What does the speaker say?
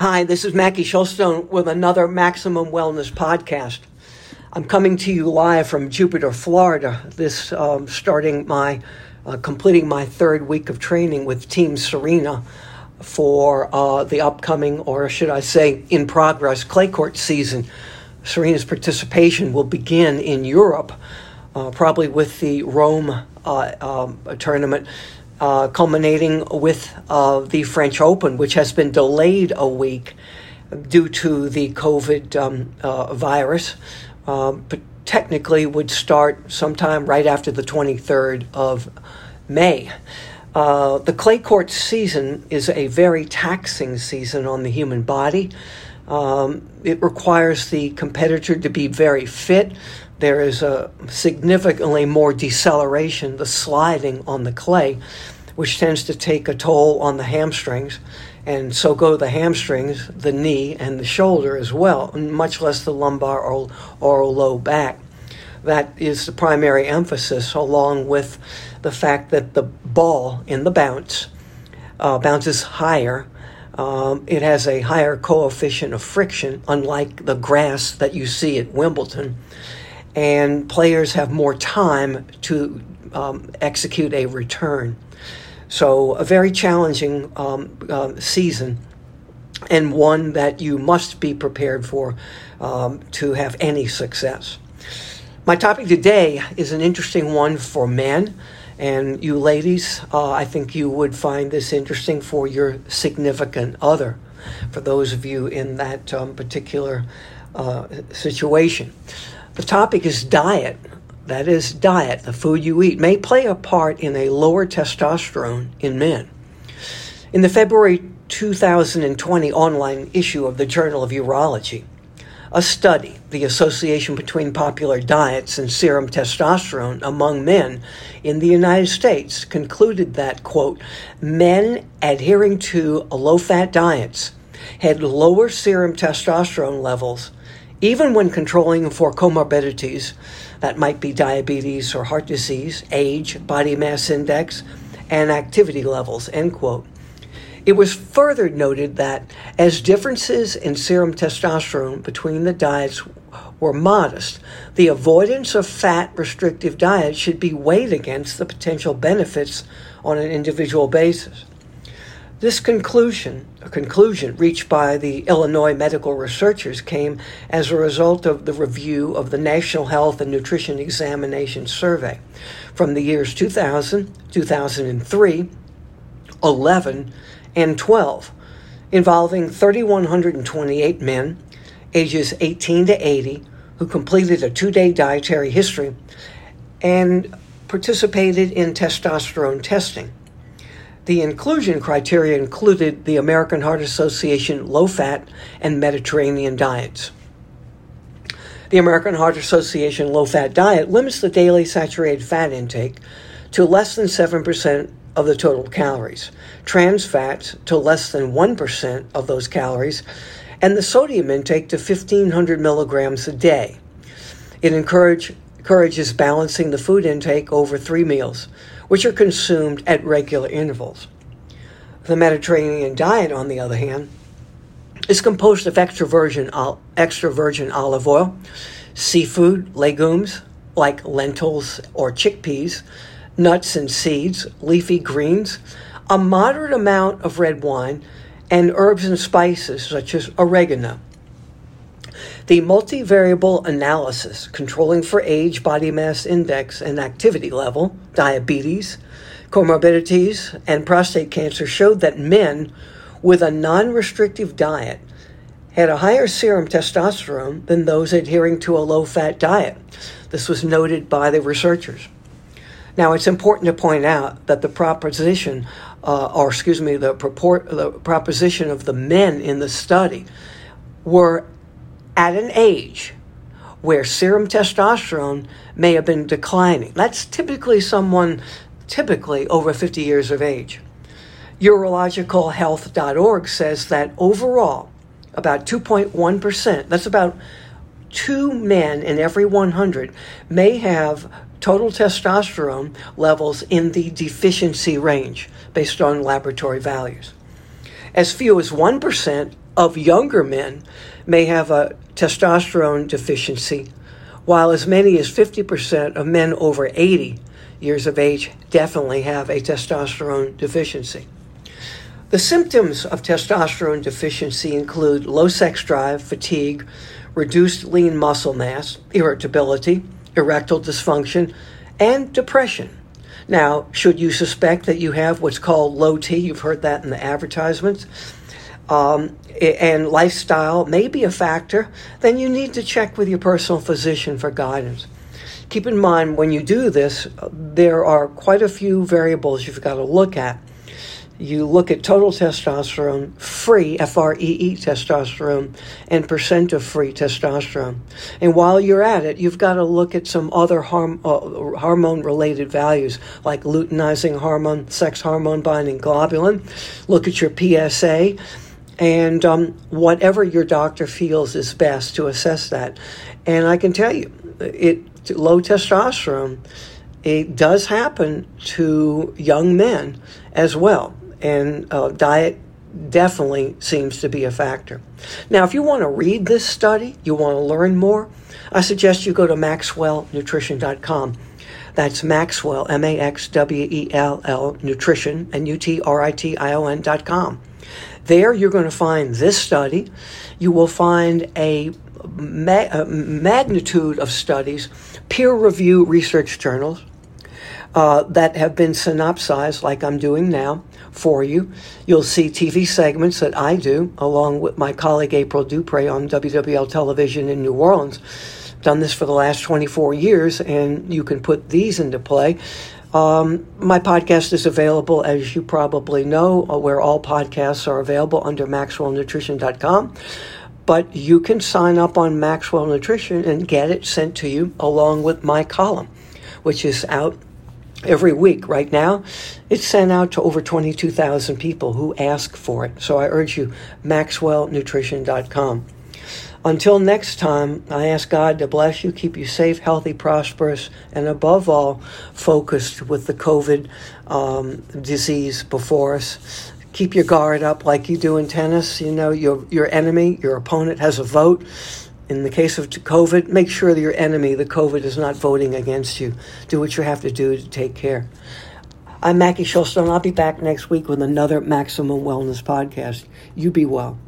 Hi, this is Mackie Shilstone with another Maximum Wellness podcast. I'm coming to you live from Jupiter, Florida. This um, starting my uh, completing my third week of training with Team Serena for uh, the upcoming, or should I say, in progress clay court season. Serena's participation will begin in Europe, uh, probably with the Rome uh, um, tournament uh, culminating with uh, the French Open, which has been delayed a week due to the COVID um, uh, virus, um, but technically would start sometime right after the 23rd of May. Uh, the clay court season is a very taxing season on the human body. Um, it requires the competitor to be very fit. There is a significantly more deceleration, the sliding on the clay, which tends to take a toll on the hamstrings. And so go the hamstrings, the knee, and the shoulder as well, much less the lumbar or, or low back. That is the primary emphasis, along with the fact that the ball in the bounce uh, bounces higher. Um, it has a higher coefficient of friction, unlike the grass that you see at Wimbledon. And players have more time to um, execute a return. So, a very challenging um, uh, season and one that you must be prepared for um, to have any success. My topic today is an interesting one for men. And you ladies, uh, I think you would find this interesting for your significant other, for those of you in that um, particular uh, situation. The topic is diet that is diet, the food you eat, may play a part in a lower testosterone in men. In the February 2020 online issue of the Journal of Urology, a study, the association between popular diets and serum testosterone among men in the United States, concluded that, quote, men adhering to low fat diets had lower serum testosterone levels even when controlling for comorbidities that might be diabetes or heart disease, age, body mass index, and activity levels, end quote. It was further noted that as differences in serum testosterone between the diets were modest, the avoidance of fat restrictive diets should be weighed against the potential benefits on an individual basis. This conclusion, a conclusion reached by the Illinois medical researchers, came as a result of the review of the National Health and Nutrition Examination Survey from the years 2000, 2003, 11, and 12, involving 3,128 men ages 18 to 80 who completed a two day dietary history and participated in testosterone testing. The inclusion criteria included the American Heart Association low fat and Mediterranean diets. The American Heart Association low fat diet limits the daily saturated fat intake to less than 7% of the total calories, trans fats to less than 1% of those calories, and the sodium intake to 1500 milligrams a day. It encourage, encourages balancing the food intake over three meals which are consumed at regular intervals. The Mediterranean diet, on the other hand, is composed of extra virgin, extra virgin olive oil, seafood, legumes like lentils or chickpeas, nuts and seeds, leafy greens, a moderate amount of red wine, and herbs and spices such as oregano. The multivariable analysis controlling for age, body mass index, and activity level, diabetes, comorbidities, and prostate cancer showed that men with a non restrictive diet had a higher serum testosterone than those adhering to a low fat diet. This was noted by the researchers. Now, it's important to point out that the proposition, uh, or excuse me, the, purport, the proposition of the men in the study were at an age where serum testosterone may have been declining. That's typically someone typically over 50 years of age. Urologicalhealth.org says that overall, about 2.1%, that's about two men in every 100, may have total testosterone levels in the deficiency range based on laboratory values. As few as 1% of younger men may have a testosterone deficiency, while as many as 50% of men over 80 years of age definitely have a testosterone deficiency. The symptoms of testosterone deficiency include low sex drive, fatigue, reduced lean muscle mass, irritability, erectile dysfunction, and depression. Now, should you suspect that you have what's called low T, you've heard that in the advertisements, um, and lifestyle may be a factor, then you need to check with your personal physician for guidance. Keep in mind when you do this, there are quite a few variables you've got to look at you look at total testosterone, free, F R E E testosterone, and percent of free testosterone. And while you're at it, you've got to look at some other harm, uh, hormone related values like luteinizing hormone, sex hormone binding globulin. Look at your PSA and um, whatever your doctor feels is best to assess that. And I can tell you, it low testosterone it does happen to young men as well and uh, diet definitely seems to be a factor. Now, if you want to read this study, you want to learn more, I suggest you go to maxwellnutrition.com. That's Maxwell, M A X W E L L, nutrition, and U T R I T I O N.com. There, you're going to find this study. You will find a, ma- a magnitude of studies, peer review research journals uh, that have been synopsized, like I'm doing now, for you. You'll see TV segments that I do, along with my colleague April Dupre on WWL television in New Orleans. Done this for the last 24 years, and you can put these into play. Um, my podcast is available, as you probably know, uh, where all podcasts are available under maxwellnutrition.com. But you can sign up on Maxwell Nutrition and get it sent to you along with my column, which is out every week. Right now, it's sent out to over 22,000 people who ask for it. So I urge you, maxwellnutrition.com. Until next time, I ask God to bless you, keep you safe, healthy, prosperous, and above all, focused with the COVID um, disease before us. Keep your guard up like you do in tennis. You know, your, your enemy, your opponent has a vote in the case of COVID, make sure that your enemy, the COVID, is not voting against you. Do what you have to do to take care. I'm Mackie Shilstone. I'll be back next week with another Maximum Wellness podcast. You be well.